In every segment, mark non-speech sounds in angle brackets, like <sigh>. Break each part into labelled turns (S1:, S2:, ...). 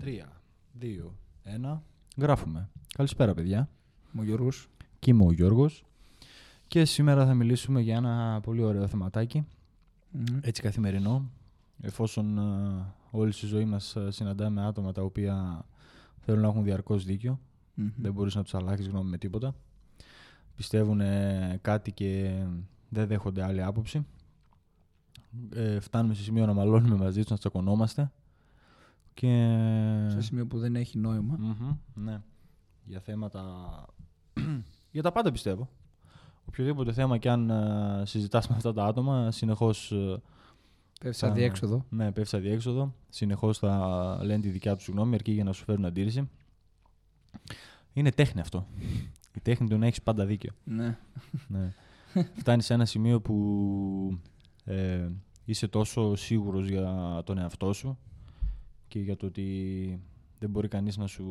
S1: Τρία, δύο, ένα. Γράφουμε. Καλησπέρα, παιδιά.
S2: Είμαι ο Γιώργος.
S1: Και είμαι ο Γιώργος. Και σήμερα θα μιλήσουμε για ένα πολύ ωραίο θεματάκι. Έτσι καθημερινό. Εφόσον ε, όλη στη ζωή μας ε, συναντάμε άτομα τα οποία θέλουν να έχουν διαρκώς δίκιο. Δεν μπορείς να τους αλλάξεις γνώμη με τίποτα. Πιστεύουν κάτι και δεν δέχονται άλλη άποψη. Ε, φτάνουμε σε σημείο να μαλώνουμε μαζί τους, να τσακωνόμαστε. Και...
S2: Σε σημείο που δεν έχει νόημα.
S1: Μμμ, ναι. Για θέματα... <clears throat> για τα πάντα πιστεύω. Οποιοδήποτε θέμα και αν ε, συζητάς με αυτά τα άτομα, συνεχώς... ε,
S2: Πέφτει
S1: θα-
S2: αδιέξοδο.
S1: Ναι, πέφτει αδιέξοδο. Συνεχώς θα λένε τη δικιά τους γνώμη, αρκεί για να σου φέρουν αντίρρηση. Είναι τέχνη αυτό. Η τέχνη του να έχεις πάντα δίκιο.
S2: Ναι.
S1: Ναι. Φτάνεις σε ένα σημείο που ε, είσαι τόσο σίγουρος για τον εαυτό σου και για το ότι δεν μπορεί κανείς να σου,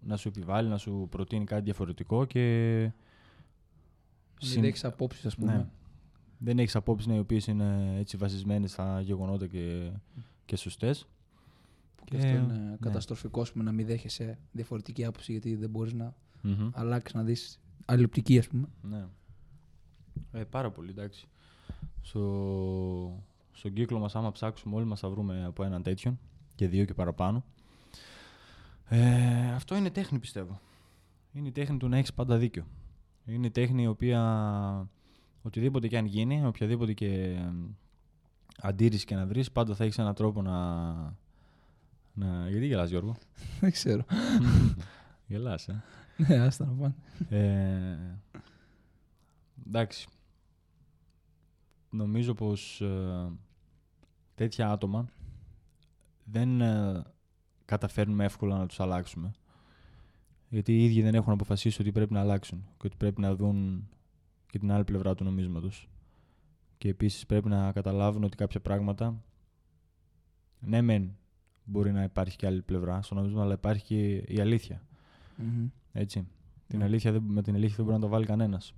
S1: να σου επιβάλλει, να σου προτείνει κάτι διαφορετικό και...
S2: Δεν
S1: συν-
S2: έχεις απόψεις, ας πούμε.
S1: ναι. Δεν έχεις απόψεις ναι, οι οποίες είναι έτσι βασισμένες στα γεγονότα και, και σωστές.
S2: Και
S1: Και-
S2: αυτό είναι
S1: ναι.
S2: καταστροφικό, ας πούμε, να μην δέχεσαι διαφορετική άποψη, γιατί δεν μπορείς να
S1: Μμμ.
S2: αλλάξεις, να δεις άλλη οπτική, ας πούμε.
S1: Ναι. Ε, πάρα πολύ, εντάξει. Στο, στον κύκλο μας, άμα ψάξουμε, όλοι μας θα βρούμε από έναν τέτοιον και δύο και παραπάνω. Ε, αυτό είναι τέχνη, πιστεύω. Είναι η τέχνη του να έχεις πάντα δίκιο. Είναι η τέχνη η οποία οτιδήποτε και αν γίνει, οποιαδήποτε και ε, αντίρρηση και να βρεις, πάντα θα έχεις έναν τρόπο να... να... Γιατί γελάς, Γιώργο; <laughs>
S2: Δεν ξέρω.
S1: Γελάς, ε;
S2: Ναι, άστα να πάνε.
S1: Ε, εντάξει. Νομίζω πως ε, τέτοια άτομα δεν ε, καταφέρνουμε εύκολα να τους αλλάξουμε. Γιατί οι ίδιοι δεν έχουν αποφασίσει ότι πρέπει να αλλάξουν και ότι πρέπει να δουν και την άλλη πλευρά του νομίσματος. Και επίσης πρέπει να καταλάβουν ότι κάποια πράγματα ναι μεν μπορεί να υπάρχει και άλλη πλευρά στο νόμισμα αλλά υπάρχει και η αλήθεια.
S2: Μμμ.
S1: Έτσι. Την
S2: Ναι.
S1: αλήθεια δεν, με την αλήθεια δεν μπορεί να το βάλει κανένας.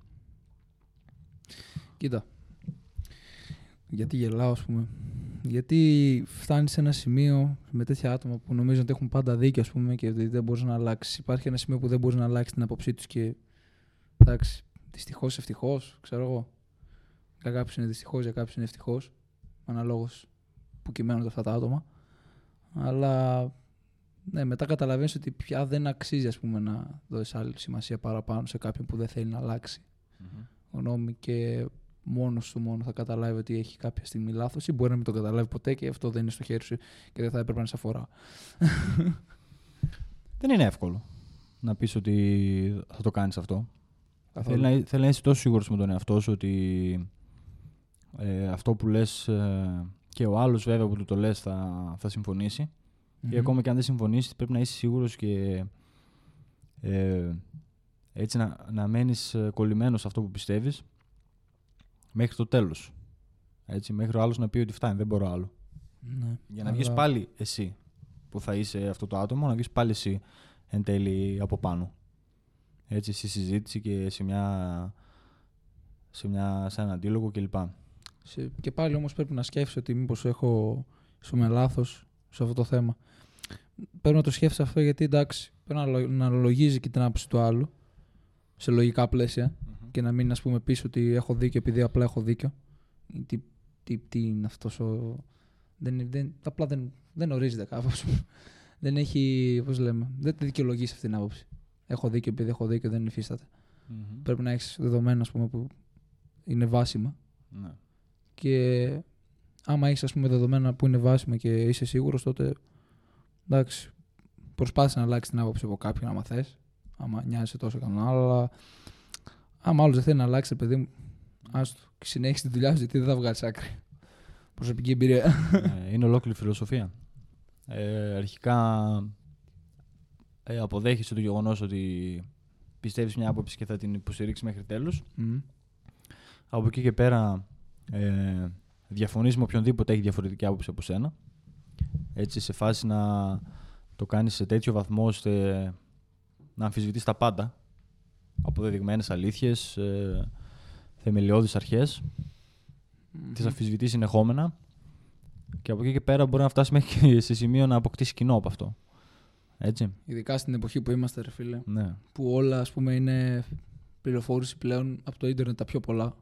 S2: Κοίτα. Γιατί γελάω, ας πούμε. Γιατί φτάνεις σε ένα σημείο με τέτοια άτομα που νομίζουν ότι έχουν πάντα δίκιο, ας πούμε, και ότι δεν μπορείς να αλλάξεις. Υπάρχει ένα σημείο που δεν μπορείς να αλλάξεις την άποψή τους και. Εντάξει, δυστυχώς, ευτυχώς, ξέρω εγώ. Για κάποιους είναι δυστυχώς, για κάποιους είναι ευτυχώς. Αναλόγως που κυμαίνονται αυτά τα άτομα. Αλλά ναι, μετά καταλαβαίνεις ότι πια δεν αξίζει ας πούμε, να δώσεις άλλη σημασία παραπάνω σε κάποιον που δεν θέλει να αλλάξει γνώμη και μόνος του μόνο θα καταλάβει ότι έχει κάποια στιγμή λάθος ή μπορεί να μην το καταλάβει ποτέ και αυτό δεν είναι στο χέρι σου και δεν θα έπρεπε να σε αφορά.
S1: Δεν είναι εύκολο να πεις ότι θα το κάνεις αυτό.
S2: Καθόλου.
S1: Θέλει να, θέλει να είσαι τόσο σίγουρος με τον εαυτό σου ότι ε, αυτό που λες ε, και ο άλλος βέβαια που του το λες θα, θα συμφωνήσει.
S2: Μμμ.
S1: Και ακόμα και αν δεν συμφωνήσεις, πρέπει να είσαι σίγουρος και ε, έτσι να, να μένεις ε, κολλημένος σε αυτό που πιστεύεις μέχρι το τέλος. Έτσι, μέχρι ο άλλος να πει ότι φτάνει, δεν μπορώ άλλο.
S2: Ναι.
S1: Για να βγεις
S2: Αλλά-
S1: πάλι εσύ που θα είσαι αυτό το άτομο, να βγεις πάλι εσύ εν τέλει από πάνω. Έτσι, στη συζήτηση και σε μια, σε, μια, σε ένα αντίλογο κλπ.
S2: Σε- Και πάλι όμως πρέπει να σκέφτεσαι ότι μήπως έχω με λάθος σε αυτό το θέμα. Πρέπει να το σκέφτεσαι αυτό γιατί εντάξει, πρέπει να, λο- να αναλογίζει και την άποψη του άλλου σε λογικά πλαίσια και να μην ας πούμε πεις ότι έχω δίκιο επειδή απλά έχω δίκιο. Ή Τι, τι, τι είναι αυτός ο... Δεν, δεν, απλά δεν, δεν ορίζεται κάπως. <laughs> δεν έχει, πώς λέμε, δεν τη δικαιολογείς αυτή την άποψη. Έχω δίκιο επειδή έχω δίκιο, δεν υφίσταται.
S1: Μμμ.
S2: Πρέπει να έχεις δεδομένα ας πούμε, που είναι βάσιμα
S1: Ναι.
S2: και άμα έχεις ας πούμε δεδομένα που είναι βάσιμα και είσαι σίγουρος τότε εντάξει προσπάθησε να αλλάξεις την άποψη από κάποιον άμα θες άμα νοιάζεσαι τόσο κανένα άλλο αλλά άμα άλλος δεν θέλει να αλλάξει παιδί μου άστο και συνέχισε τη δουλειά σου γιατί δεν θα βγάλεις άκρη προσωπική εμπειρία
S1: Ε, είναι ολόκληρη φιλοσοφία. Ε, αρχικά ε, αποδέχεσαι το γεγονός ότι πιστεύεις μια άποψη και θα την υποστηρίξεις μέχρι τέλους.
S2: Μμμ.
S1: Από εκεί και πέρα ε, διαφωνείς με οποιονδήποτε έχει διαφορετική άποψη από σένα. Έτσι σε φάση να το κάνεις σε τέτοιο βαθμό ώστε να αμφισβητείς τα πάντα. Αποδεδειγμένες αλήθειες, ε, θεμελιώδεις αρχές. Τις αμφισβητείς συνεχόμενα. Και από εκεί και πέρα μπορεί να φτάσει μέχρι σε σημείο να αποκτήσει κοινό από αυτό. Έτσι.
S2: Ειδικά στην εποχή που είμαστε, ρε φίλε.
S1: Ναι.
S2: Που όλα, ας πούμε, είναι πληροφόρηση πλέον από το ίντερνετ τα πιο πολλά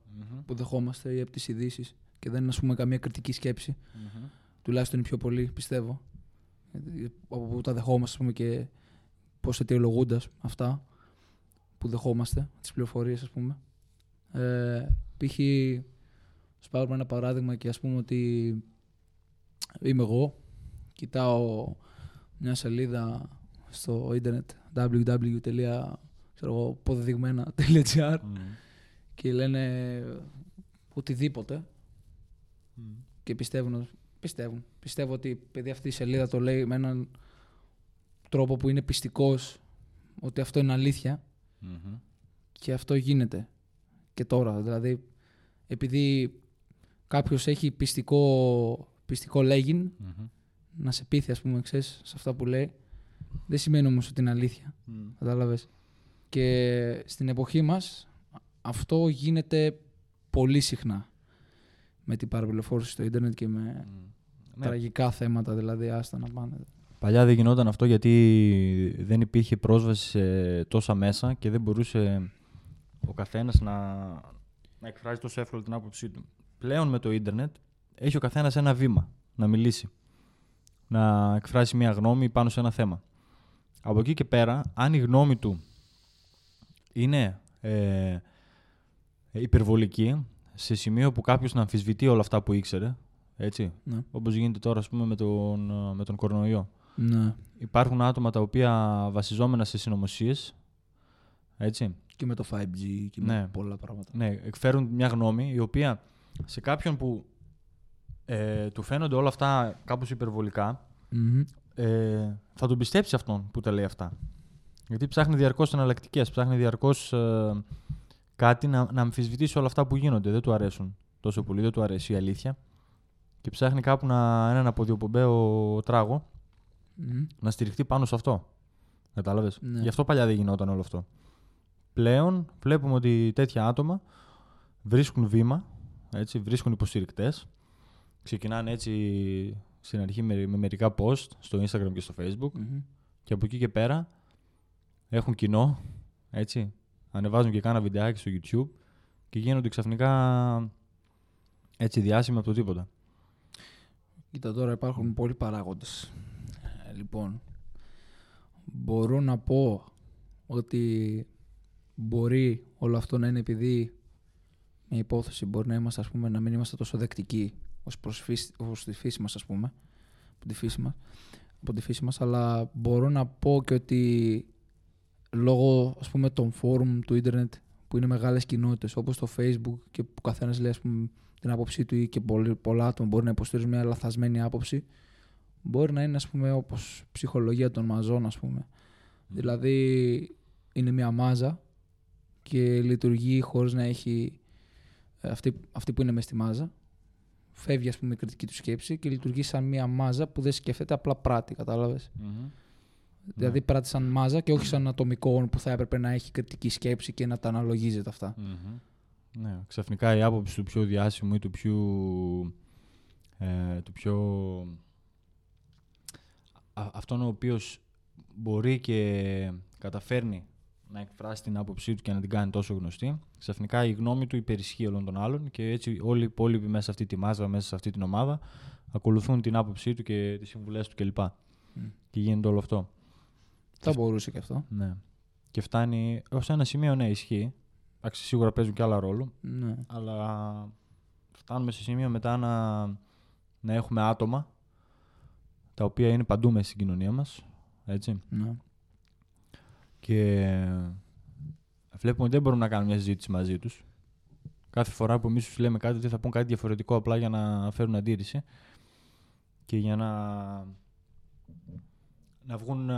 S2: που δεχόμαστε ή από τις ειδήσεις και δεν είναι, ας πούμε, καμία κριτική σκέψη. Τουλάχιστον οι πιο πολλοί, πιστεύω. Γιατί Από που τα δεχόμαστε, ας πούμε, και πώς αιτιολογούνται ας πούμε, αυτά που δεχόμαστε, τις πληροφορίες, ας πούμε. Ε, π.χ. σου πάρουμε ένα παράδειγμα και ας πούμε ότι είμαι εγώ, κοιτάω μια σελίδα στο ίντερνετ www.podεδειγμένα.gr
S1: Μμμ.
S2: και λένε οτιδήποτε και πιστεύουν, πιστεύουν. Πιστεύω ότι παιδί αυτή η σελίδα το λέει με έναν τρόπο που είναι πιστικός ότι αυτό είναι αλήθεια
S1: Μμμ.
S2: και αυτό γίνεται και τώρα. Δηλαδή, επειδή κάποιος έχει πιστικό, πιστικό λέγειν,
S1: Μμμ.
S2: να σε πείθει, ας πούμε, ξέρεις, σε αυτά που λέει, δεν σημαίνει όμως ότι είναι αλήθεια.
S1: Μμμ.
S2: Κατάλαβες. Και στην εποχή μας αυτό γίνεται πολύ συχνά με την παραπληροφόρηση στο ίντερνετ και με
S1: Ναι.
S2: τραγικά θέματα, δηλαδή άστα να πάνε.
S1: Παλιά δεν γινόταν αυτό γιατί δεν υπήρχε πρόσβαση σε τόσα μέσα και δεν μπορούσε ο καθένας να, να εκφράζει τόσο εύκολα την άποψή του. Πλέον με το ίντερνετ έχει ο καθένας ένα βήμα να μιλήσει, να εκφράσει μια γνώμη πάνω σε ένα θέμα. Από εκεί και πέρα, αν η γνώμη του είναι ε, υπερβολική, σε σημείο που κάποιος να αμφισβητεί όλα αυτά που ήξερε, έτσι,
S2: Ναι.
S1: όπως γίνεται τώρα ας πούμε με τον, ε, με τον κορονοϊό.
S2: Ναι.
S1: Υπάρχουν άτομα τα οποία βασιζόμενα σε συνωμοσίες. Έτσι.
S2: Και με το 5G και
S1: Ναι.
S2: με πολλά πράγματα.
S1: Ναι, εκφέρουν μια γνώμη η οποία σε κάποιον που ε, του φαίνονται όλα αυτά κάπως υπερβολικά,
S2: Μμμ.
S1: ε, θα τον πιστέψει αυτόν που τα λέει αυτά. Γιατί ψάχνει διαρκώς εναλλακτικές, ψάχνει διαρκώς ε, κάτι να, να αμφισβητήσει όλα αυτά που γίνονται. Δεν του αρέσουν τόσο πολύ, δεν του αρέσει η αλήθεια. Και ψάχνει κάπου να, έναν αποδιοπομπαίο τράγο
S2: Μμμ.
S1: να στηριχτεί πάνω σε αυτό. Κατάλαβες;
S2: Ναι.
S1: Γι' αυτό παλιά δεν γινόταν όλο αυτό. Πλέον βλέπουμε ότι τέτοια άτομα βρίσκουν βήμα, έτσι, βρίσκουν υποστηρικτές. Ξεκινάνε έτσι στην αρχή με, με μερικά post στο Instagram και στο Facebook
S2: Μμμ.
S1: και από εκεί και πέρα έχουν κοινό, έτσι. Ανεβάζουν και κάνα βιντεάκι στο YouTube και γίνονται ξαφνικά έτσι διάσημοι από το τίποτα.
S2: Κοίτα τώρα υπάρχουν πολλοί παράγοντες. Ε, λοιπόν, μπορώ να πω ότι μπορεί όλο αυτό να είναι επειδή μια υπόθεση μπορεί να είμαστε, ας πούμε, να μην είμαστε τόσο δεκτικοί ως, προς φύση, ως τη φύση μας, ας πούμε, από τη φύση μας, από τη φύση μας, αλλά μπορώ να πω και ότι λόγω, ας πούμε, των φόρουμ του ίντερνετ που είναι μεγάλες κοινότητες, όπως το facebook και που καθένας λέει, ας πούμε, την άποψή του ή και πολλοί, πολλά άτομα μπορεί να υποστηρίζουν μια λαθασμένη άποψη, μπορεί να είναι, ας πούμε, όπως ψυχολογία των μαζών, ας πούμε. Δηλαδή, είναι μια μάζα και λειτουργεί χωρίς να έχει ε, αυτή, αυτή που είναι μες στη μάζα. Φεύγει, ας πούμε, η κριτική του σκέψη και λειτουργεί σαν μια μάζα που δεν σκέφτεται, απλά πράττει, κατάλαβες. Δηλαδή πράττει σαν μάζα και όχι σαν ατομικό που θα έπρεπε να έχει κριτική σκέψη και να τα αναλογίζεται αυτά.
S1: Μμμ. Ναι, ξαφνικά η άποψη του πιο διάσημου ή του πιο, ε, του πιο α, αυτόν ο οποίος μπορεί και καταφέρνει να εκφράσει την άποψή του και να την κάνει τόσο γνωστή, ξαφνικά η γνώμη του υπερισχύει όλων των άλλων και έτσι όλοι οι υπόλοιποι μέσα σε αυτή τη μάζα, μέσα σε αυτή την ομάδα ακολουθούν την άποψή του και τις συμβουλές του κλπ. Και γίνεται όλο αυτό.
S2: Θα μπορούσε και αυτό.
S1: Ναι. Και φτάνει ως ένα σημείο, ναι, ισχύει. Εντάξει, σίγουρα παίζουν και άλλα ρόλο.
S2: Ναι.
S1: Αλλά φτάνουμε σε σημείο μετά να, να έχουμε άτομα τα οποία είναι παντού μέσα στην κοινωνία μας. Έτσι.
S2: ναι.
S1: Και βλέπουμε ότι δεν μπορούμε να κάνουμε μια συζήτηση μαζί τους. Κάθε φορά που εμείς τους λέμε κάτι, ότι θα πούν κάτι διαφορετικό απλά για να φέρουν αντίρρηση και για να, να βγουν ε,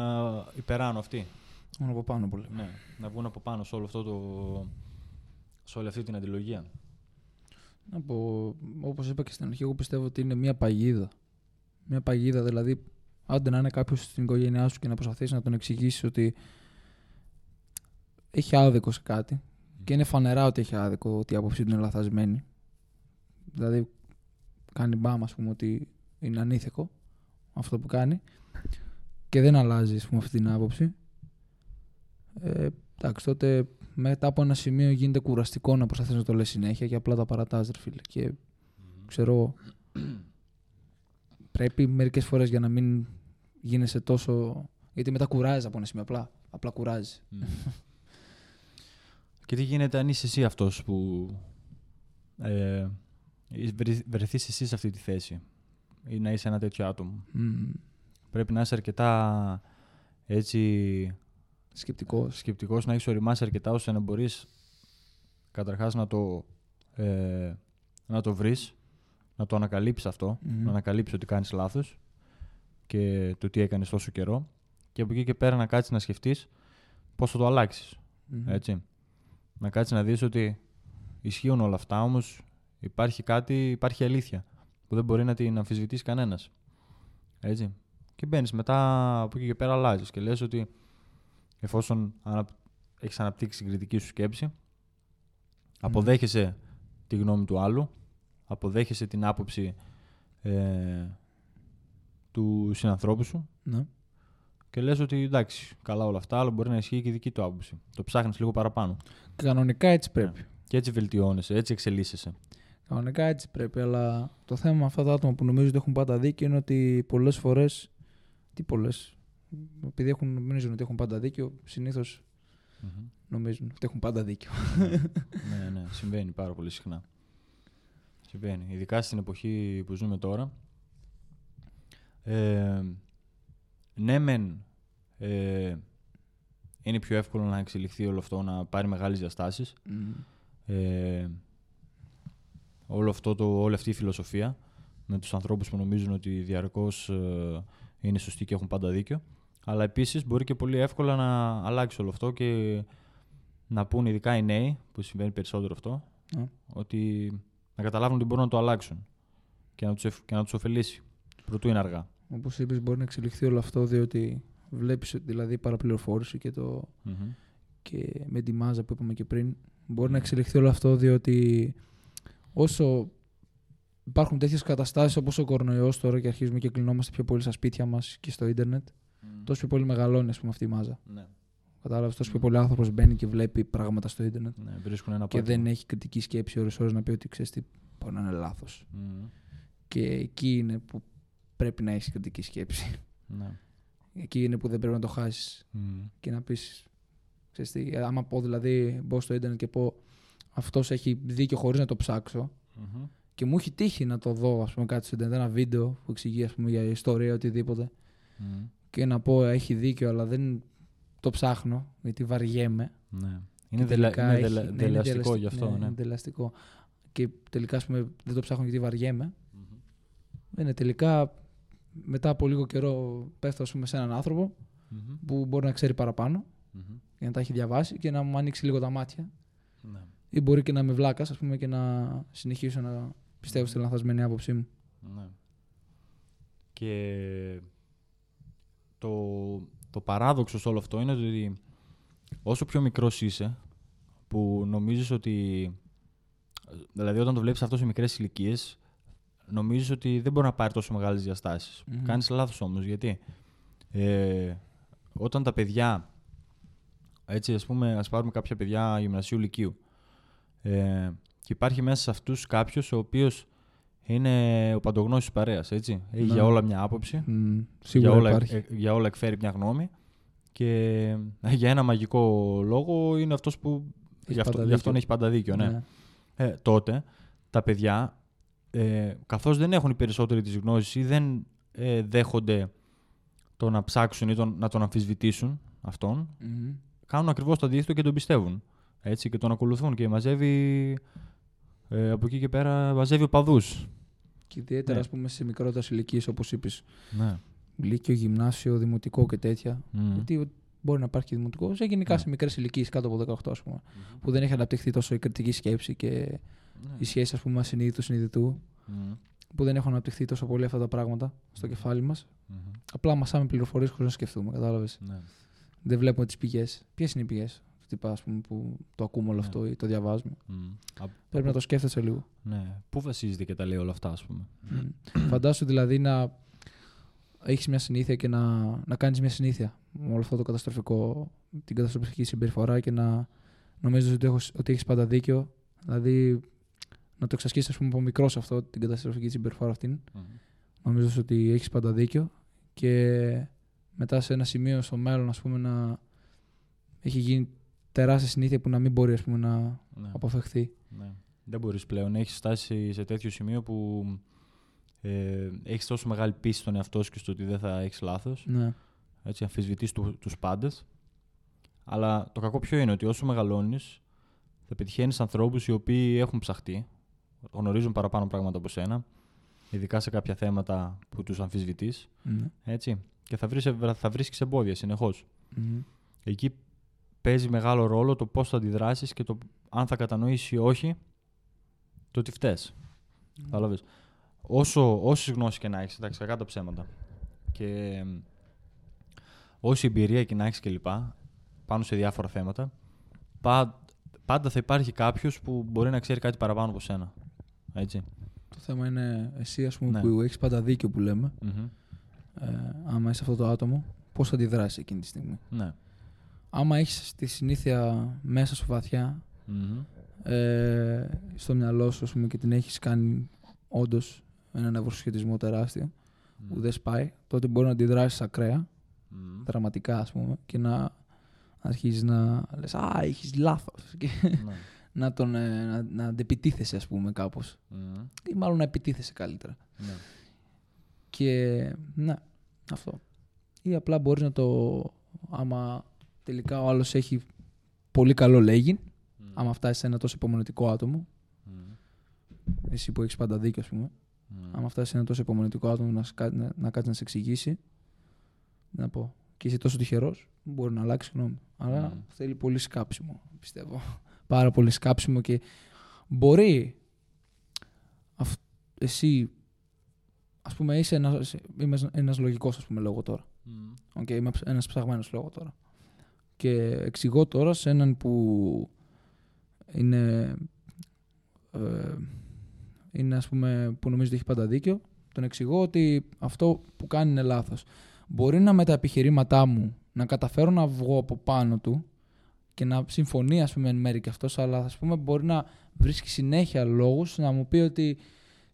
S1: υπεράνω αυτοί.
S2: Μόνο από πάνω πολύ.
S1: Ναι, να βγουν από πάνω σε όλο αυτό το, σε όλη αυτή την αντιλογία.
S2: Από, όπως είπα και στην αρχή, εγώ πιστεύω ότι είναι μια παγίδα. Μια παγίδα, δηλαδή, άντε να είναι κάποιος στην οικογένειά σου και να προσπαθήσεις να τον εξηγήσεις ότι έχει άδικο σε κάτι και είναι φανερά ότι έχει άδικο, ότι η άποψή του είναι λαθασμένη. Δηλαδή, κάνει μπάμα, ας πούμε, ότι είναι ανήθικο αυτό που κάνει και δεν αλλάζει ας πούμε, αυτή την άποψη. Ε, εντάξει, τότε μετά από ένα σημείο γίνεται κουραστικό να προσπαθείς να το λες συνέχεια και απλά τα παρατάς, ρε φίλε. Και ξέρω, <clears throat> πρέπει μερικές φορές για να μην γίνεσαι τόσο... Γιατί μετά κουράζεις από ένα σημείο, απλά, απλά κουράζεις.
S1: και τι γίνεται αν είσαι εσύ αυτός που ε, βρεθείς εσύ σε αυτή τη θέση ή να είσαι ένα τέτοιο άτομο; Πρέπει να είσαι αρκετά έτσι
S2: σκεπτικός,
S1: σκεπτικός να έχεις οριμάσει αρκετά ώστε να μπορείς καταρχάς να το, ε, να το βρεις, να το ανακαλύψεις να ανακαλύψεις ότι κάνεις λάθος και το τι έκανες τόσο καιρό και από εκεί και πέρα να κάτσεις να σκεφτείς πώς θα το αλλαξεις Έτσι. Να κάτσεις να δεις ότι ισχύουν όλα αυτά, όμως υπάρχει κάτι, υπάρχει αλήθεια που δεν μπορεί να την αμφισβητήσει κανένας. Έτσι. Και μπαίνεις μετά από εκεί και πέρα αλλάζεις και λες ότι εφόσον έχεις αναπτύξει την κριτική σου σκέψη, αποδέχεσαι τη γνώμη του άλλου, αποδέχεσαι την άποψη ε, του συνανθρώπου σου
S2: ναι.
S1: και λες ότι εντάξει, καλά όλα αυτά, αλλά μπορεί να ισχύει και η δική του άποψη. Το ψάχνεις λίγο παραπάνω.
S2: Κανονικά έτσι πρέπει. Ναι.
S1: Και έτσι βελτιώνεσαι, έτσι εξελίσσεσαι.
S2: Κανονικά έτσι πρέπει, αλλά το θέμα με αυτά τα άτομα που νομίζω ότι έχουν πάντα δίκιο είναι ότι πολλές φορές. Τι πολλές. Επειδή έχουν, νομίζουν ότι έχουν πάντα δίκιο, συνήθως mm-hmm. νομίζουν ότι έχουν πάντα δίκιο.
S1: ναι, ναι, συμβαίνει πάρα πολύ συχνά. Συμβαίνει. Ειδικά στην εποχή που ζούμε τώρα. Ε, ναι, μεν ε, είναι πιο εύκολο να εξελιχθεί όλο αυτό, να πάρει μεγάλες διαστάσεις. Ε, όλο αυτό το, όλη αυτή η φιλοσοφία με τους ανθρώπους που νομίζουν ότι διαρκώς ε, είναι σωστοί και έχουν πάντα δίκιο. Αλλά επίσης μπορεί και πολύ εύκολα να αλλάξει όλο αυτό και να πούν ειδικά οι νέοι, που συμβαίνει περισσότερο αυτό, ναι. ότι να καταλάβουν ότι μπορούν να το αλλάξουν και να τους, και να τους ωφελήσει. Προτού είναι αργά.
S2: Όπως είπες, μπορεί να εξελιχθεί όλο αυτό διότι βλέπεις δηλαδή παραπληροφόρηση και, το... και με τη μάζα που είπαμε και πριν. Μπορεί να εξελιχθεί όλο αυτό διότι όσο υπάρχουν τέτοιες καταστάσεις όπως ο κορονοϊός τώρα και αρχίζουμε και κλεινόμαστε πιο πολύ στα σπίτια μας και στο ίντερνετ, mm. τόσο πιο πολύ μεγαλώνει πούμε, αυτή η μάζα.
S1: Ναι.
S2: Κατάλαβες, τόσο πιο πολύ άνθρωπος μπαίνει και βλέπει πράγματα στο ίντερνετ.
S1: Ναι, βρίσκουν ένα
S2: και δεν έχει κριτική σκέψη ώρε-ώρε να πει ότι ξέρεις τι μπορεί να είναι λάθος. Mm. Και εκεί είναι που πρέπει να έχεις κριτική σκέψη.
S1: Ναι.
S2: Εκεί είναι που δεν πρέπει να το χάσεις mm. και να πεις. Άμα πω δηλαδή, μπω στο ίντερνετ και πω αυτός έχει δίκιο χωρίς να το ψαξω Και μου έχει τύχει να το δω, ας πούμε, κάτι στο ένα βίντεο που εξηγεί ας πούμε, για ιστορία οτιδήποτε. Και να πω έχει δίκιο, αλλά δεν το ψάχνω γιατί βαριέμαι.
S1: Ναι. Είναι, τελα... είναι, έχει... Ναι, δελεαστικό γι' αυτό. Ναι, ναι.
S2: Είναι δελεαστικό. Και τελικά ας πούμε, δεν το ψάχνω γιατί βαριέμαι. Mm-hmm. Είναι τελικά μετά από λίγο καιρό πέφτω ας πούμε, σε έναν άνθρωπο mm-hmm. που μπορεί να ξέρει παραπάνω mm-hmm. και να τα έχει διαβάσει και να μου ανοίξει λίγο τα μάτια. Ναι ή μπορεί και να είμαι βλάκας, ας πούμε, και να συνεχίσω να πιστεύω στη λανθασμένη άποψή μου.
S1: Ναι. Και το, το παράδοξο σε όλο αυτό είναι ότι όσο πιο μικρός είσαι, που νομίζεις ότι... Δηλαδή όταν το βλέπεις αυτός σε μικρές ηλικίες, νομίζεις ότι δεν μπορεί να πάρει τόσο μεγάλες διαστάσεις. Mm-hmm. Κάνεις λάθος όμως, γιατί ε, όταν τα παιδιά, έτσι ας πούμε, ας πάρουμε κάποια παιδιά γυμνασίου λυκείου, ε, και υπάρχει μέσα σε αυτούς κάποιος ο οποίος είναι ο παντογνώσης παρέας. έτσι. Έχει για ναι. όλα μια άποψη,
S2: mm,
S1: για, όλα,
S2: υπάρχει.
S1: Ε, για όλα εκφέρει μια γνώμη και ε, για ένα μαγικό λόγο είναι αυτός που γι' αυτό, γι αυτόν έχει πάντα δίκιο. Ναι. ναι. Ε, τότε τα παιδιά, ε, καθώς δεν έχουν οι περισσότεροι τις γνώσεις ή δεν ε, δέχονται το να ψάξουν ή τον, να τον αμφισβητήσουν αυτόν, mm-hmm. κάνουν ακριβώς το αντίθετο και τον πιστεύουν. Έτσι, και τον ακολουθούν και μαζεύει ε, από εκεί και πέρα μαζεύει οπαδού.
S2: Και ιδιαίτερα ναι. πούμε, σε μικρότερες ηλικίες, όπως είπες.
S1: Ναι.
S2: Λύκειο, γυμνάσιο, δημοτικό και τέτοια. Mm. Γιατί μπορεί να υπάρχει και δημοτικό. Σε γενικά ναι. σε μικρές ηλικίες κάτω από 18, ας πούμε, mm-hmm. που δεν έχει αναπτυχθεί τόσο η κριτική σκέψη και ναι. η σχέση, ας πούμε, ασυνείδητου συνειδητού. Mm. Που δεν έχουν αναπτυχθεί τόσο πολύ αυτά τα πράγματα στο κεφάλι μας. Mm-hmm. Απλά μασάμε πληροφορίες χωρίς να σκεφτούμε, κατάλαβες. Ναι. Δεν βλέπουμε τις πηγές. Ποιες είναι οι πηγές, τύπα ας πούμε, που το ακούμε όλο
S1: Ναι.
S2: αυτό ή το διαβάζουμε.
S1: Μμ. Α-
S2: Πρέπει να το σκέφτεσαι λίγο.
S1: Ναι. Πού βασίζεται και τα λέει όλα αυτά, ας πούμε;
S2: Μμ. Φαντάσου δηλαδή να έχεις μια συνήθεια και να, να κάνεις μια συνήθεια με όλο αυτό το καταστροφικό, την καταστροφική συμπεριφορά και να νομίζεις ότι, έχω- ότι έχεις πάντα δίκιο. Δηλαδή να το εξασκήσεις, ας πούμε, από μικρός αυτό, την καταστροφική συμπεριφορά αυτήν.
S1: Μμ.
S2: Νομίζω ότι έχεις πάντα δίκιο και μετά σε ένα σημείο στο μέλλον, ας πούμε, να έχει γίνει τεράστια συνήθεια που να μην μπορεί ας πούμε, να
S1: Ναι.
S2: αποφευχθεί.
S1: Ναι. Δεν μπορείς πλέον. Έχεις φτάσει σε τέτοιο σημείο που ε, έχεις τόσο μεγάλη πίστη στον εαυτό σου και στο ότι δεν θα έχεις λάθος.
S2: Ναι.
S1: Έτσι, αμφισβητείς του, τους πάντες. Αλλά το κακό ποιο είναι ότι όσο μεγαλώνεις θα πετυχαίνεις ανθρώπους οι οποίοι έχουν ψαχτεί, γνωρίζουν παραπάνω πράγματα από σένα, ειδικά σε κάποια θέματα που τους αμφισβητείς,
S2: Ναι.
S1: έτσι, και θα, βρεις, θα βρίσκεις εμπόδια συνεχώς.
S2: Μμμ.
S1: Εκεί παίζει μεγάλο ρόλο το πώς θα αντιδράσεις και το αν θα κατανοήσεις ή όχι το ότι φταίς. Κατάλαβες. Όσο, όσες γνώσεις και να έχεις, εντάξει, κακά τα ψέματα. Και εμ, όση εμπειρία και να έχεις κλπ. πάνω σε διάφορα θέματα, πα- πάντα θα υπάρχει κάποιος που μπορεί να ξέρει κάτι παραπάνω από σένα. Έτσι.
S2: Το θέμα είναι εσύ ας πούμε,
S1: Ναι.
S2: που έχεις πάντα δίκιο που λέμε.
S1: Μμμ.
S2: Ε, άμα είσαι αυτό το άτομο, πώς θα αντιδράσεις εκείνη τη στιγμή.
S1: Ναι.
S2: Άμα έχεις τη συνήθεια μέσα σου βαθιά,
S1: Μμμ.
S2: ε, στο μυαλό σου ας πούμε, και την έχεις κάνει όντως ένα νευροσχετισμό τεράστιο που δεν σπάει, τότε μπορεί να αντιδράσεις ακραία
S1: Μμμ.
S2: δραματικά ας πούμε και να αρχίζεις να λες «Α, έχεις λάθος» <laughs> και
S1: Ναι.
S2: να, τον, ε, να, να αντεπιτίθεσαι ας πούμε κάπως
S1: Μμμ.
S2: ή μάλλον να επιτίθεσαι καλύτερα.
S1: Ναι.
S2: Και ναι, αυτό. Ή απλά μπορείς να το, άμα τελικά ο άλλος έχει πολύ καλό λέγει,
S1: Μμμ.
S2: άμα φτάσει σε ένα τόσο υπομονετικό άτομο,
S1: Μμμ.
S2: εσύ που έχεις πάντα δίκιο ας πούμε,
S1: Μμμ.
S2: άμα φτάσει σε ένα τόσο υπομονετικό άτομο να, σ- κα- να, να κάτσει να σε εξηγήσει, να πω, και είσαι τόσο τυχερός, μπορεί να αλλάξει γνώμη. Αλλά
S1: Μμμ.
S2: θέλει πολύ σκάψιμο, πιστεύω. <laughs> Πάρα πολύ σκάψιμο και μπορεί αυ- εσύ, ας πούμε, είσαι ένας, είμαι ένας λογικός, ας πούμε, λέω τώρα.
S1: Μμμ.
S2: Οκ, είμαι ψ- ένας ψαγμένος λέω τώρα. Και εξηγώ τώρα σε έναν που είναι, ε, είναι ας πούμε, που νομίζω ότι έχει πάντα δίκιο, τον εξηγώ ότι αυτό που κάνει είναι λάθος. Μπορεί να με τα επιχειρήματά μου να καταφέρω να βγω από πάνω του και να συμφωνεί ας πούμε εν μέρη και αυτός, αλλά ας πούμε μπορεί να βρίσκει συνέχεια λόγους να μου πει ότι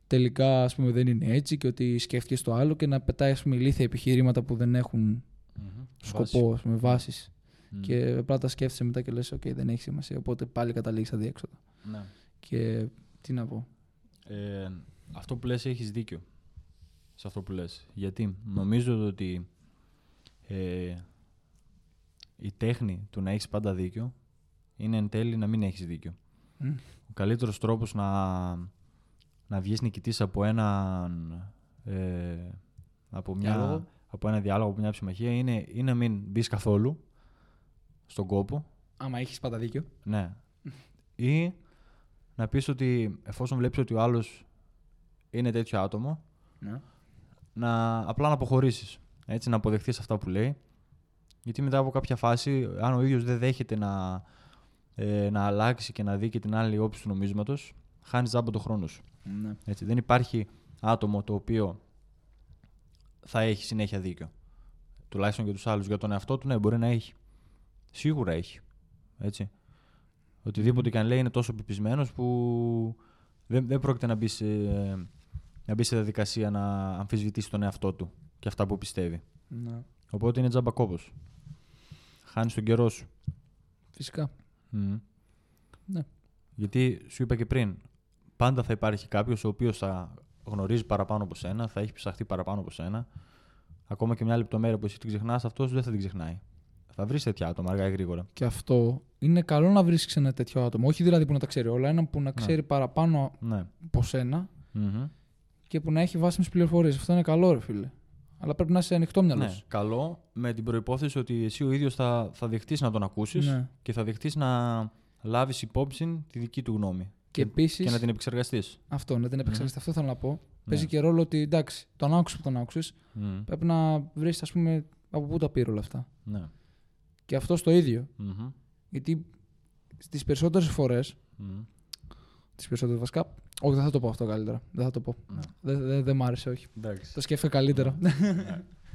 S2: τελικά ας πούμε δεν είναι έτσι και ότι σκέφτηκε το άλλο και να πετάει ας πούμε ηλίθια επιχειρήματα που δεν έχουν
S1: Μμμ.
S2: σκοπό, ας πούμε, βάσεις.
S1: Μμμ.
S2: Και απλά τα σκέφτεσαι μετά και λες, οκ, δεν έχει σημασία, οπότε πάλι καταλήγεις αδιέξοδο.
S1: Ναι.
S2: Και τι να πω.
S1: Ε, αυτό που λες έχεις δίκιο σε αυτό που λες. Γιατί νομίζω ότι ε, η τέχνη του να έχεις πάντα δίκιο είναι εν τέλει να μην έχεις δίκιο.
S2: Μμ.
S1: Ο καλύτερος τρόπος να, να βγεις νικητής από έναν ε, από, μια,
S2: Διάλογο.
S1: από ένα διάλογο, από μια ψημαχία είναι ή να μην μπεις καθόλου στον κόπο
S2: Άμα έχεις πάντα δίκιο.
S1: ναι. Ή να πεις ότι εφόσον βλέπεις ότι ο άλλος είναι τέτοιο άτομο,
S2: Ναι.
S1: να απλά να αποχωρήσεις. Έτσι, να αποδεχθείς αυτά που λέει. Γιατί μετά από κάποια φάση, αν ο ίδιος δεν δέχεται να, ε, να αλλάξει και να δει και την άλλη όψη του νομίσματος, χάνεις τζάμπα το χρόνο σου.
S2: ναι.
S1: Έτσι, δεν υπάρχει άτομο το οποίο θα έχει συνέχεια δίκιο. Τουλάχιστον για τους άλλους. Για τον εαυτό του, ναι, μπορεί να έχει. Σίγουρα έχει. Έτσι. Οτιδήποτε και αν λέει είναι τόσο πεπισμένος που δεν, δεν πρόκειται να μπει, σε, να μπει σε διαδικασία να αμφισβητήσει τον εαυτό του και αυτά που πιστεύει.
S2: ναι.
S1: Οπότε είναι τζάμπα κόπος. Χάνεις τον καιρό σου.
S2: Φυσικά.
S1: Μμμ.
S2: Ναι.
S1: Γιατί σου είπα και πριν, πάντα θα υπάρχει κάποιος ο οποίος θα γνωρίζει παραπάνω από σένα, θα έχει ψαχτεί παραπάνω από σένα. Ακόμα και μια λεπτομέρεια που εσύ την ξεχνάς, αυτός δεν θα την ξεχνάει. Θα βρεις τέτοια άτομα αργά ή γρήγορα.
S2: Και αυτό είναι καλό να βρίσκεις ένα τέτοιο άτομο. Όχι δηλαδή που να τα ξέρει όλα, ένα που να ξέρει παραπάνω
S1: Ναι.
S2: από σένα
S1: Μμμ.
S2: και που να έχει βάσιμες πληροφορίες. Αυτό είναι καλό, ρε φίλε. Αλλά πρέπει να είσαι ανοιχτό μυαλός
S1: ναι.
S2: σου.
S1: Καλό με την προπόθεση ότι εσύ ο ίδιος θα, θα δεχτείς να τον ακούσεις
S2: Ναι.
S1: και θα δεχτείς να λάβεις υπόψη τη δική του γνώμη.
S2: Και επίσης.
S1: Και να την επεξεργαστείς.
S2: Αυτό, να την επεξεργαστείς. Αυτό θέλω να πω.
S1: Ναι.
S2: Παίζει και ρόλο ότι εντάξει, τον άκουσες που τον άκουσες. Πρέπει να βρεις, ας πούμε, από πού τα πήρε όλα αυτά.
S1: Ναι.
S2: Και αυτό το ίδιο.
S1: Μμμ.
S2: Γιατί στις περισσότερες φορές.
S1: Μμμ.
S2: Τις περισσότερες βασικά. Όχι, δεν θα το πω αυτό καλύτερα. Δεν θα το πω.
S1: Ναι.
S2: Δεν δεν- δεν μ' άρεσε, όχι.
S1: Εντάξει.
S2: Το σκέφτηκα καλύτερα.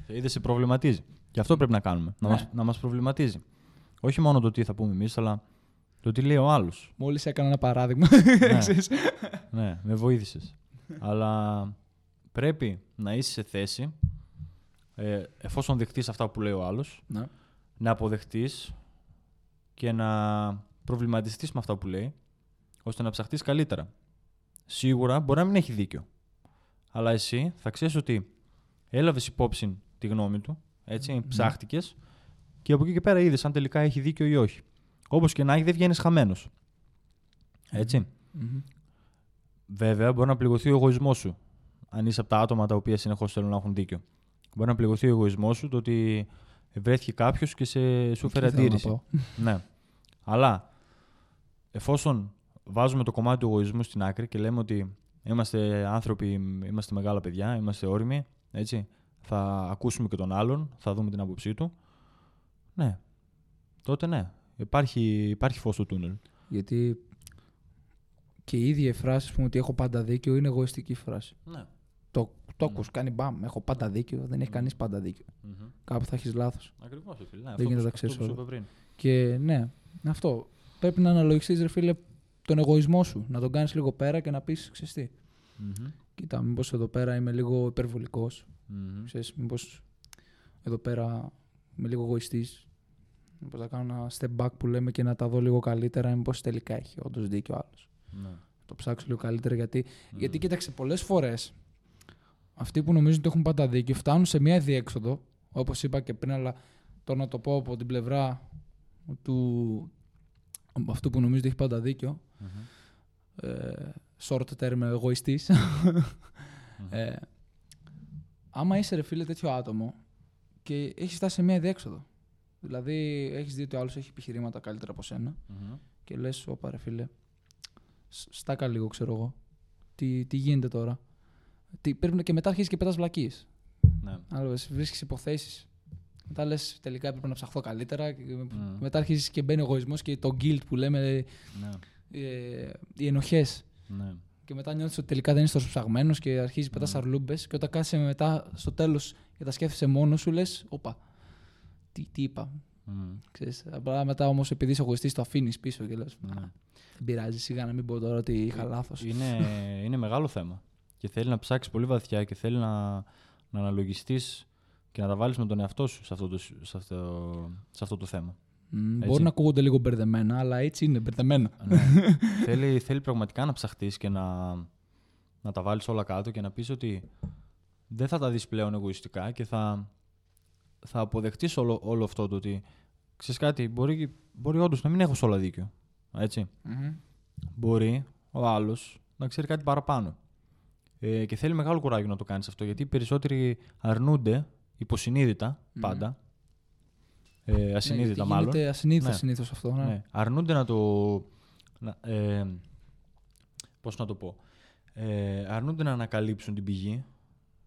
S1: Είδες, σε προβληματίζει. Και αυτό πρέπει να κάνουμε. Να,
S2: Ναι.
S1: μας, να μας προβληματίζει. Όχι μόνο το τι θα πούμε εμείς, αλλά το τι λέει ο άλλος.
S2: Μόλις έκανα ένα παράδειγμα.
S1: Ναι.
S2: Ξέρεις.
S1: ναι, με βοήθησες. αλλά πρέπει να είσαι σε θέση, ε, εφόσον δεχτείς αυτά που λέει ο άλλος,
S2: Ναι.
S1: Να αποδεχτείς και να προβληματιστείς με αυτά που λέει, ώστε να ψαχτείς καλύτερα. Σίγουρα μπορεί να μην έχει δίκιο. Αλλά εσύ θα ξέρεις ότι έλαβες υπόψη τη γνώμη του, έτσι,
S2: Μμμ.
S1: ψάχτηκες και από εκεί και πέρα είδες αν τελικά έχει δίκιο ή όχι. Όπως και να έχει, δεν βγαίνεις χαμένος. Έτσι.
S2: Μμμ.
S1: Βέβαια, μπορεί να πληγωθεί ο εγωισμός σου. Αν είσαι από τα άτομα τα οποία συνεχώς θέλουν να έχουν δίκιο. Μπορεί να πληγωθεί ο εγωισμός σου το ότι βρέθηκε κάποιος και σε, σου φέρει
S2: Εκεί θέλω να
S1: αντίρρηση.
S2: πάω.
S1: Ναι. Αλλά εφόσον βάζουμε το κομμάτι του εγωισμού στην άκρη και λέμε ότι είμαστε άνθρωποι, είμαστε μεγάλα παιδιά, είμαστε όριμοι, έτσι, θα ακούσουμε και τον άλλον, θα δούμε την άποψή του. Ναι. Τότε ναι. Υπάρχει, υπάρχει φως στο τούνελ.
S2: Γιατί και η ίδια η φράση πούμε, ότι έχω πάντα δίκιο είναι εγωιστική φράση.
S1: Ναι.
S2: Το, το
S1: Ναι.
S2: ακούς, κάνει μπαμ, έχω πάντα δίκιο, δεν έχει
S1: Μμμ.
S2: κανείς πάντα δίκιο. Κάπου θα έχεις λάθος.
S1: Ακριβώς, ρε φίλε. Ναι,
S2: γίνεται να τα
S1: αυτό
S2: ξέρεις
S1: που σου
S2: όλα.
S1: είπα πριν.
S2: Και ναι, αυτό. Πρέπει να αναλογιστείς ρε φίλε τον εγωισμό σου. Να τον κάνεις λίγο πέρα και να πεις ξεστή.
S1: Μμμ.
S2: Κοίτα, μήπως εδώ πέρα είμαι λίγο υπερβολικός.
S1: Μμμ.
S2: Ξέρεις, μήπως εδώ πέρα είμαι λίγο εγωιστής. Μήπως θα κάνω ένα step back που λέμε και να τα δω λίγο καλύτερα, μήπως τελικά έχει όντως δίκιο ο άλλος.
S1: Ναι.
S2: Το ψάξω λίγο καλύτερα γιατί,
S1: Μμμ.
S2: γιατί κοίταξε πολλές φορές αυτοί που νομίζουν ότι έχουν πάντα δίκιο φτάνουν σε μια διέξοδο, όπως είπα και πριν, αλλά το να το πω από την πλευρά του αυτού που νομίζει ότι έχει πάντα δίκιο,
S1: Μμμ.
S2: ε, short term εγωιστής,
S1: Μμμ.
S2: ε, άμα είσαι ρε φίλε τέτοιο άτομο και έχεις φτάσει σε μια διέξοδο. Δηλαδή έχεις δει ότι ο άλλος έχει επιχειρήματα καλύτερα από σένα
S1: Μμμ.
S2: και λες: Όπα ρε φίλε, σ- στάκα λίγο, ξέρω εγώ. Τι, τι γίνεται τώρα. Τι, πρέπει να, και μετά αρχίζεις και πετάς βλακίες.
S1: Ναι.
S2: Άλλο βρίσκεις υποθέσεις. Μετά λες: Τελικά έπρεπε να ψαχθώ καλύτερα. Και
S1: Μμ.
S2: Μετά αρχίζεις και μπαίνει ο εγωισμός και το guilt που λέμε,
S1: Ναι.
S2: ε, οι ενοχές.
S1: Ναι.
S2: Και μετά νιώθεις ότι τελικά δεν είσαι τόσο ψαγμένος και αρχίζεις πετάς
S1: Μμμ.
S2: αρλούμπε. Και όταν κάθεσαι μετά στο τέλος και τα σκέφτεσαι μόνος σου, λες: Όπα, τι, τι είπα.
S1: Μμμ.
S2: Ξέρεις. Απλά μετά όμως επειδή είσαι εγωιστής, το αφήνεις πίσω και λες:
S1: Ναι.
S2: Δεν πειράζει, σιγά να μην πω τώρα ότι είχα
S1: Ε,
S2: λάθος.
S1: Είναι, είναι μεγάλο θέμα. Και θέλει να ψάξει πολύ βαθιά και θέλει να, να αναλογιστείς και να τα βάλεις με τον εαυτό σου σε αυτό το, σε αυτό, σε αυτό το θέμα.
S2: μπορεί
S1: έτσι.
S2: να ακούγονται λίγο μπερδεμένα, αλλά έτσι είναι μπερδεμένο.
S1: ναι. <laughs> θέλει, θέλει πραγματικά να ψαχτείς και να, να τα βάλεις όλα κάτω και να πεις ότι δεν θα τα δεις πλέον εγωιστικά και θα, θα αποδεχτείς όλο, όλο αυτό το ότι ξέρεις κάτι, μπορεί, μπορεί όντως να μην έχω σε όλα δίκιο. Έτσι. μπορεί ο άλλος να ξέρει κάτι παραπάνω. Ε, και θέλει μεγάλο κουράγιο να το κάνεις αυτό γιατί οι περισσότεροι αρνούνται υποσυνείδητα
S2: Μμμ.
S1: πάντα. Ε, ασυνείδητα
S2: ναι, γιατί
S1: μάλλον.
S2: Γίνεται ασυνείδητα
S1: Ναι.
S2: συνήθως αυτό. Ναι.
S1: Ναι. Αρνούνται να το. Να, ε, πώς να το πω. Ε, αρνούνται να ανακαλύψουν την πηγή.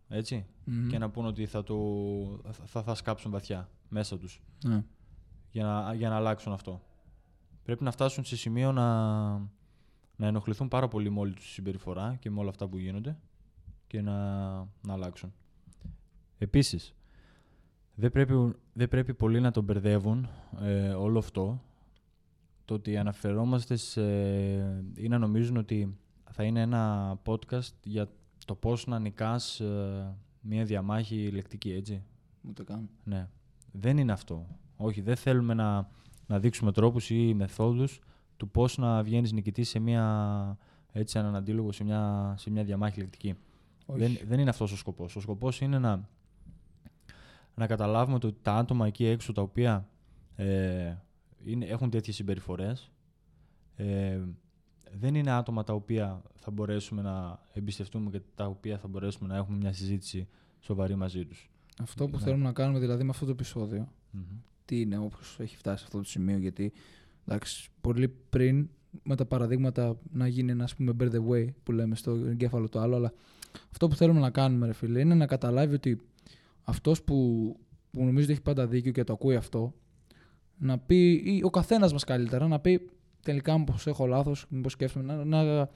S1: Έτσι.
S2: Μμμ.
S1: Και να πούν ότι θα, το, θα, θα, θα σκάψουν βαθιά μέσα τους
S2: Ναι.
S1: για να, για να αλλάξουν αυτό. Πρέπει να φτάσουν σε σημείο να, να ενοχληθούν πάρα πολύ με όλη τους συμπεριφορά και με όλα αυτά που γίνονται και να, να αλλάξουν. Επίσης, δεν πρέπει, δεν πρέπει πολλοί να τον μπερδεύουν ε, όλο αυτό το ότι αναφερόμαστε σε, ή να νομίζουν ότι θα είναι ένα podcast για το πώς να νικάς ε, μια διαμάχη λεκτική, έτσι.
S2: Ούτε καν.
S1: Ναι. Δεν είναι αυτό. Όχι, δεν θέλουμε να, να δείξουμε τρόπους ή μεθόδους του πώς να βγαίνεις νικητής σε μια, έτσι, έναν αντίλογο, σε μια, σε μια διαμάχη λεκτική.
S2: Όχι.
S1: Δεν, δεν είναι αυτός ο σκοπός. Ο σκοπός είναι να, να καταλάβουμε ότι τα άτομα εκεί έξω τα οποία ε, είναι, έχουν τέτοιες συμπεριφορές ε, δεν είναι άτομα τα οποία θα μπορέσουμε να εμπιστευτούμε και τα οποία θα μπορέσουμε να έχουμε μια συζήτηση σοβαρή μαζί τους.
S2: Αυτό που
S1: Ναι.
S2: θέλουμε να κάνουμε δηλαδή με αυτό το επεισόδιο,
S1: Μμμ.
S2: τι είναι όπως έχει φτάσει σε αυτό το σημείο, γιατί εντάξει, πολύ πριν με τα παραδείγματα να γίνει ένας ας πούμε bear the way που λέμε στο εγκέφαλο το άλλο, αλλά αυτό που θέλουμε να κάνουμε, ρε φίλε, είναι να καταλάβει ότι αυτός που, που νομίζει ότι έχει πάντα δίκιο και το ακούει αυτό, Να πει, ή ο καθένας μας καλύτερα, να πει τελικά μήπως έχω λάθος, μήπως σκέφτομαι. Να, να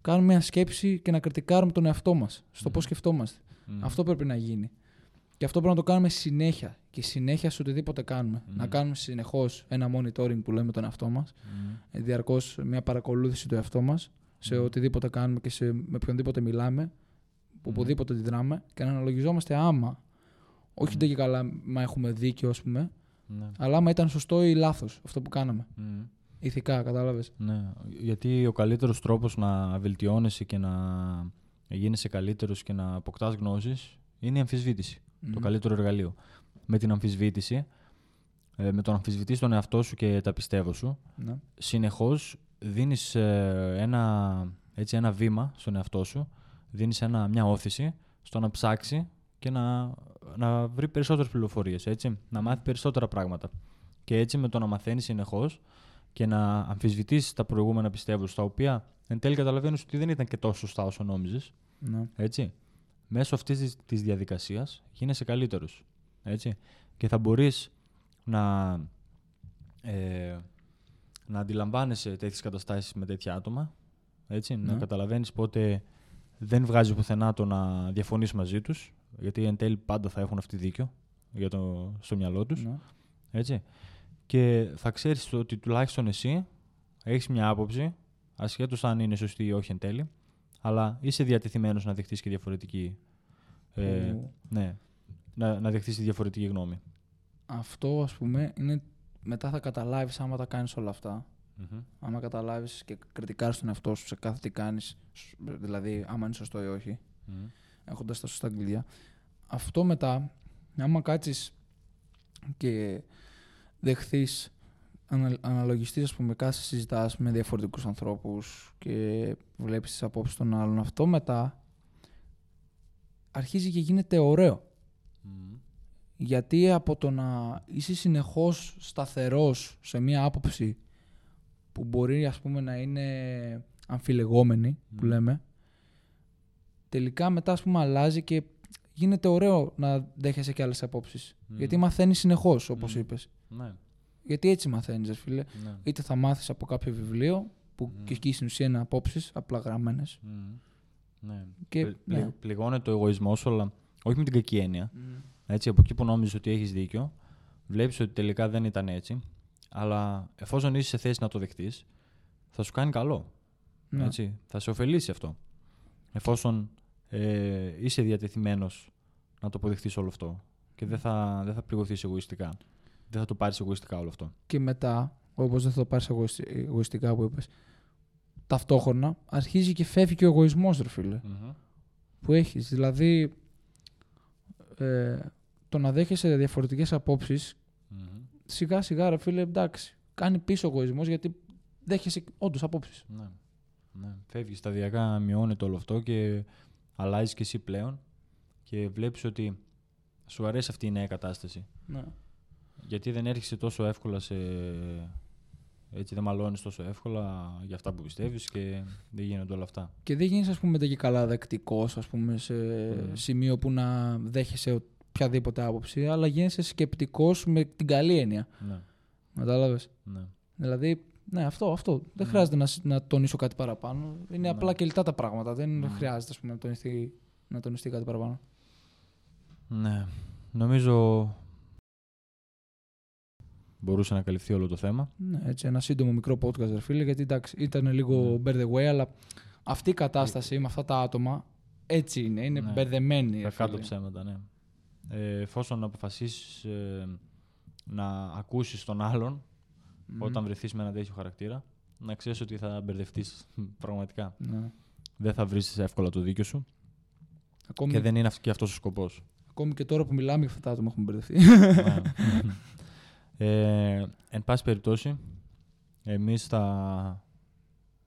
S2: κάνουμε μια σκέψη και να κριτικάρουμε τον εαυτό μας στο
S1: Μμμ.
S2: πώς σκεφτόμαστε.
S1: Μμμ.
S2: Αυτό πρέπει να γίνει. Και αυτό πρέπει να το κάνουμε συνέχεια. Και συνέχεια σε οτιδήποτε κάνουμε.
S1: Μμμ.
S2: Να κάνουμε συνεχώς ένα monitoring που λέμε τον εαυτό μας.
S1: Μμμ.
S2: Διαρκώς μια παρακολούθηση του εαυτού μας σε
S1: Μμμ.
S2: οτιδήποτε κάνουμε και σε, με οποιονδήποτε μιλάμε. Που
S1: Μμμ.
S2: οπουδήποτε αντιδράμε και να αναλογιζόμαστε άμα. Όχι
S1: Μμμ.
S2: ντε και καλά, μα έχουμε δίκιο, ας πούμε,
S1: Ναι.
S2: αλλά άμα ήταν σωστό ή λάθος αυτό που κάναμε.
S1: Μμμ.
S2: Ηθικά, κατάλαβες.
S1: Ναι, γιατί ο καλύτερος τρόπος να βελτιώνεσαι και να γίνεσαι καλύτερος και να αποκτάς γνώσεις είναι η αμφισβήτηση. Το καλύτερο εργαλείο. Με την αμφισβήτηση, ε, με το να αμφισβητείς τον εαυτό σου και τα πιστεύω σου,
S2: Ναι.
S1: συνεχώς δίνεις ε, ένα, έτσι, ένα βήμα στον εαυτό σου, δίνεις ένα, μια όθηση στο να ψάξει και να, να βρει περισσότερες πληροφορίες, έτσι, να μάθει περισσότερα πράγματα. Και έτσι με το να μαθαίνεις συνεχώς και να αμφισβητείς τα προηγούμενα πιστεύω στα οποία εν τέλει καταλαβαίνεις ότι δεν ήταν και τόσο σωστά όσο νόμιζες,
S2: Ναι.
S1: έτσι. Μέσω αυτής της, της διαδικασίας γίνεσαι καλύτερος, έτσι. Και θα μπορείς να, ε, να αντιλαμβάνεσαι τέτοιες καταστάσεις με τέτοια άτομα, έτσι. Να
S2: Ναι.
S1: καταλαβαίνεις πότε δεν βγάζει πουθενά το να διαφωνείς μαζί τους, γιατί εν τέλει πάντα θα έχουν αυτή δίκιο για το, στο μυαλό τους,
S2: Ναι.
S1: έτσι. Και θα ξέρεις ότι τουλάχιστον εσύ έχεις μια άποψη, ασχέτως αν είναι σωστή ή όχι εν τέλει, αλλά είσαι διατεθειμένος να δεχτείς και διαφορετική, ε,
S2: Που
S1: ναι, να, να δεχτείς τη διαφορετική γνώμη.
S2: Αυτό, ας πούμε, είναι μετά θα καταλάβεις άμα τα κάνεις όλα αυτά. Άμα καταλάβεις και κριτικάρεις τον εαυτό σου σε κάθε τι κάνεις, σ- δηλαδή άμα είναι σωστό ή όχι,
S1: Μμμ.
S2: έχοντας τα σωστά κλειδιά. Αυτό μετά, άμα κάτσεις και δεχθείς, ανα, αναλογιστείς, ας πούμε, κάθε συζητάς με διαφορετικούς ανθρώπους και βλέπεις τις απόψεις των άλλων, αυτό μετά αρχίζει και γίνεται ωραίο.
S1: Μμμ.
S2: Γιατί από το να είσαι συνεχώς σταθερός σε μία άποψη που μπορεί ας πούμε να είναι αμφιλεγόμενη που
S1: Μμμ.
S2: λέμε τελικά μετά ας πούμε αλλάζει και γίνεται ωραίο να δέχεσαι και άλλες απόψεις.
S1: Μμμ.
S2: Γιατί μαθαίνεις συνεχώς όπως
S1: Μμμ.
S2: είπες.
S1: Ναι,
S2: Γιατί έτσι μαθαίνεις ρε φίλε.
S1: ναι.
S2: Είτε θα μάθεις από κάποιο βιβλίο που
S1: Μμμ.
S2: και εκεί στην ουσία είναι απόψεις απλά γραμμένες.
S1: Μμμ. Ναι.
S2: Και-
S1: Πλη-
S2: ναι.
S1: πλη- Πληγώνεται ο εγωισμός σου, αλλά όχι με την κακή έννοια. Έτσι, από εκεί που νόμιζες ότι έχεις δίκιο, βλέπεις ότι τελικά δεν ήταν έτσι, αλλά εφόσον είσαι σε θέση να το δεχτείς, θα σου κάνει καλό.
S2: Ναι.
S1: Έτσι, θα σε ωφελήσει αυτό. Εφόσον ε, είσαι διατεθειμένος να το αποδεχτείς όλο αυτό και δεν θα, δεν θα πληγωθείς εγωιστικά. Δεν θα το πάρεις εγωιστικά όλο αυτό.
S2: Και μετά, όπως δεν θα το πάρεις εγωισ- εγωιστικά που είπες, ταυτόχρονα αρχίζει και φεύγει και ο εγωισμός ρε φίλε. που έχεις. Δηλαδή, ε, το να δέχεσαι διαφορετικές απόψεις,
S1: Μμμ.
S2: Σιγά σιγά ρε φίλε, εντάξει, κάνει πίσω ο εγωισμός γιατί δέχεσαι όντως απόψεις.
S1: Ναι. ναι. Φεύγεις σταδιακά, μειώνεται όλο αυτό και αλλάζεις και εσύ πλέον και βλέπεις ότι σου αρέσει αυτή η νέα κατάσταση.
S2: Ναι.
S1: Γιατί δεν έρχεσαι τόσο εύκολα σε... Έτσι δεν μαλώνεις τόσο εύκολα για αυτά που πιστεύεις και δεν γίνονται όλα αυτά.
S2: Και δεν γίνεις ας πούμε μετά και καλά δεκτικός ας πούμε σε
S1: Μμμ.
S2: σημείο που να δέχεσαι οποιαδήποτε άποψη, αλλά γίνεσαι σκεπτικός με την καλή έννοια.
S1: Ναι.
S2: Κατάλαβες;
S1: ναι.
S2: Δηλαδή, ναι, αυτό, αυτό. Δεν
S1: Ναι.
S2: χρειάζεται να, σ- να τονίσω κάτι παραπάνω. Είναι
S1: Ναι.
S2: απλά και λιτά τα πράγματα. Δεν
S1: Ναι.
S2: χρειάζεται ας πούμε, να, τονιστεί, να τονιστεί κάτι παραπάνω.
S1: Ναι. Νομίζω μπορούσε να καλυφθεί όλο το θέμα.
S2: Ναι, έτσι, ένα σύντομο μικρό podcast, ρε φίλε, γιατί εντάξει, ήταν λίγο
S1: Ναι.
S2: bear the way, αλλά αυτή η κατάσταση με αυτά τα άτομα έτσι είναι, είναι
S1: Ναι.
S2: μπερδεμένη. ρε
S1: Κακά το
S2: φίλε.
S1: ψέματα, ναι. Ε, εφόσον αποφασίσεις ε, να ακούσεις τον άλλον
S2: Μμμ.
S1: όταν βρεθείς με ένα τέτοιο χαρακτήρα, να ξέρεις ότι θα μπερδευτείς <laughs> πραγματικά.
S2: Ναι.
S1: Δεν θα βρεις εύκολα το δίκιο σου
S2: Ακόμη,
S1: και δεν είναι αυ- και αυτός ο σκοπός.
S2: ακόμη και τώρα που μιλάμε για αυτά τα άτομα έχουμε μπερδευτεί.
S1: Ναι. <laughs> ε, εν πάση περιπτώσει, εμείς θα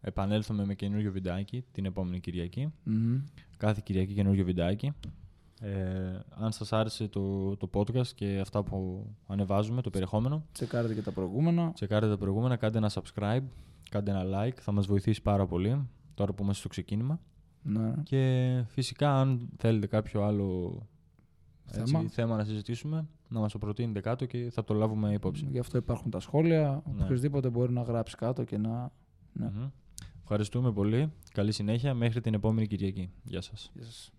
S1: επανέλθουμε με καινούριο βιντεάκι την επόμενη Κυριακή.
S2: Μμμ.
S1: Κάθε Κυριακή καινούριο βιντεάκι. Ε, αν σας άρεσε το, το podcast και αυτά που ανεβάζουμε, το περιεχόμενο,
S2: Τσεκάρετε και τα προηγούμενα.
S1: τσεκάρετε τα προηγούμενα, κάντε ένα subscribe, κάντε ένα like, θα μας βοηθήσει πάρα πολύ τώρα που είμαστε στο ξεκίνημα.
S2: Ναι.
S1: Και φυσικά αν θέλετε κάποιο άλλο έτσι,
S2: Θέμα.
S1: θέμα να συζητήσουμε, να μας το προτείνετε κάτω και θα το λάβουμε υπόψη.
S2: Γι' αυτό υπάρχουν τα σχόλια.
S1: Ναι.
S2: Οποιοδήποτε μπορεί να γράψει κάτω και να. Ναι.
S1: Μμμ. Ευχαριστούμε πολύ. Καλή συνέχεια μέχρι την επόμενη Κυριακή. Γεια σας.
S2: Γεια σας.